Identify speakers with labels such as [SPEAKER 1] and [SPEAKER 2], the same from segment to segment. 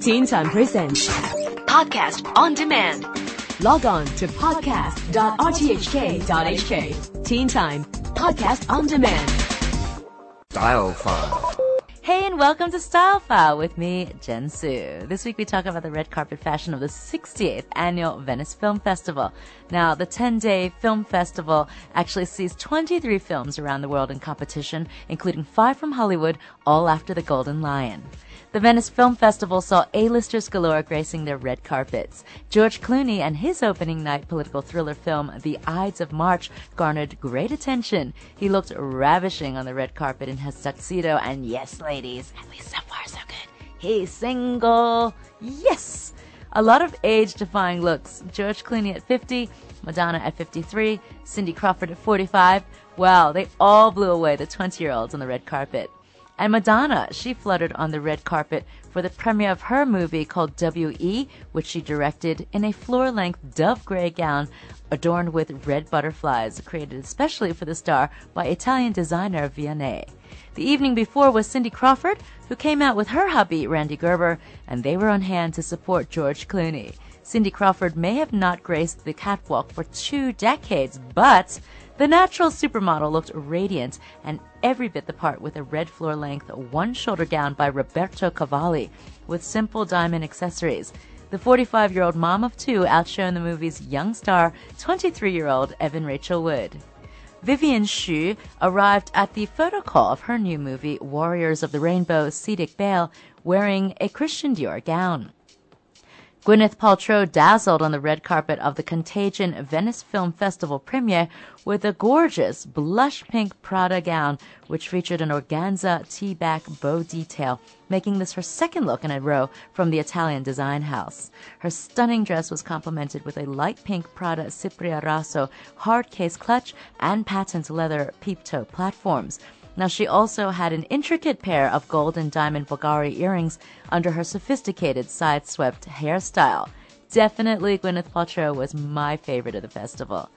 [SPEAKER 1] Teen Time Presents
[SPEAKER 2] Podcast on Demand.
[SPEAKER 1] Log on to podcast.rthk.hk. Teen Time Podcast on Demand.
[SPEAKER 3] Dial
[SPEAKER 4] 5 and welcome to Style File with me, Jen Su. This week we talk about the red carpet fashion of the 68th annual Venice Film Festival. Now, the 10 day film festival actually sees 23 films around the world in competition, including five from Hollywood, all after the Golden Lion. The Venice Film Festival saw A-listers galore gracing their red carpets. George Clooney and his opening night political thriller film, The Ides of March, garnered great attention. He looked ravishing on the red carpet in his tuxedo, and yes, ladies, at least so far so good. He's single. Yes! A lot of age-defying looks. George Clooney at 50, Madonna at 53, Cindy Crawford at 45. Wow, they all blew away the 20-year-olds on the red carpet. And Madonna, she fluttered on the red carpet for the premiere of her movie called W.E., which she directed in a floor length dove gray gown adorned with red butterflies, created especially for the star by Italian designer Vionnet. The evening before was Cindy Crawford, who came out with her hubby, Rande Gerber, and they were on hand to support George Clooney. Cindy Crawford may have not graced the catwalk for two decades, but the natural supermodel looked radiant and every bit the part with a red floor length one shoulder gown by Roberto Cavalli with simple diamond accessories. The 45 year old mom of two outshone the movie's young star, 23 year old Evan Rachel Wood. Vivian Hsu arrived at the photo call of her new movie, Warriors of the Rainbow Seediq Bale, wearing a Christian Dior gown. Gwyneth Paltrow dazzled on the red carpet of the Contagion Venice Film Festival premiere with a gorgeous blush pink Prada gown, which featured an organza tea-back bow detail, making this her second look in a row from the Italian design house. Her stunning dress was complemented with a light pink Prada Cipria Raso hard case clutch and patent leather peep toe platforms. Now, she also had an intricate pair of gold and diamond Bulgari earrings under her sophisticated side swept hairstyle. Definitely Gwyneth Paltrow was my favorite of the festival.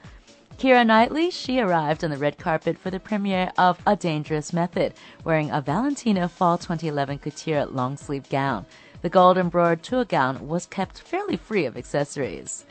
[SPEAKER 4] Keira Knightley, she arrived on the red carpet for the premiere of A Dangerous Method, wearing a Valentino Fall 2011 couture long sleeve gown. The gold embroidered tour gown was kept fairly free of accessories.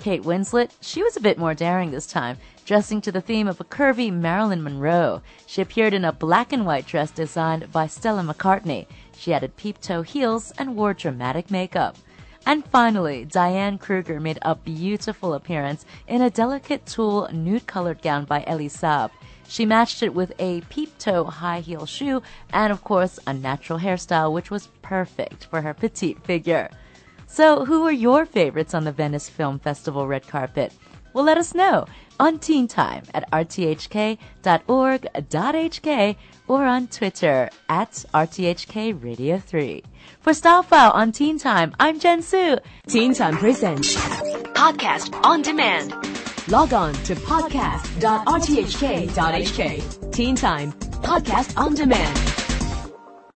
[SPEAKER 4] Kate Winslet, she was a bit more daring this time, dressing to the theme of a curvy Marilyn Monroe. She appeared in a black and white dress designed by Stella McCartney. She added peep toe heels and wore dramatic makeup. And finally, Diane Kruger made a beautiful appearance in a delicate tulle nude colored gown by Elie Saab. She matched it with a peep toe high heel shoe and, of course, a natural hairstyle, which was perfect for her petite figure. So, who were your favorites on the Venice Film Festival red carpet? Well, let us know on Teen Time at rthk.org.hk or on Twitter at RTHK Radio 3. For Style File on Teen Time, I'm Jen Su.
[SPEAKER 1] Teen Time Presents
[SPEAKER 2] Podcast on demand.
[SPEAKER 1] Log on to podcast.rthk.hk. Teen Time Podcast on Demand.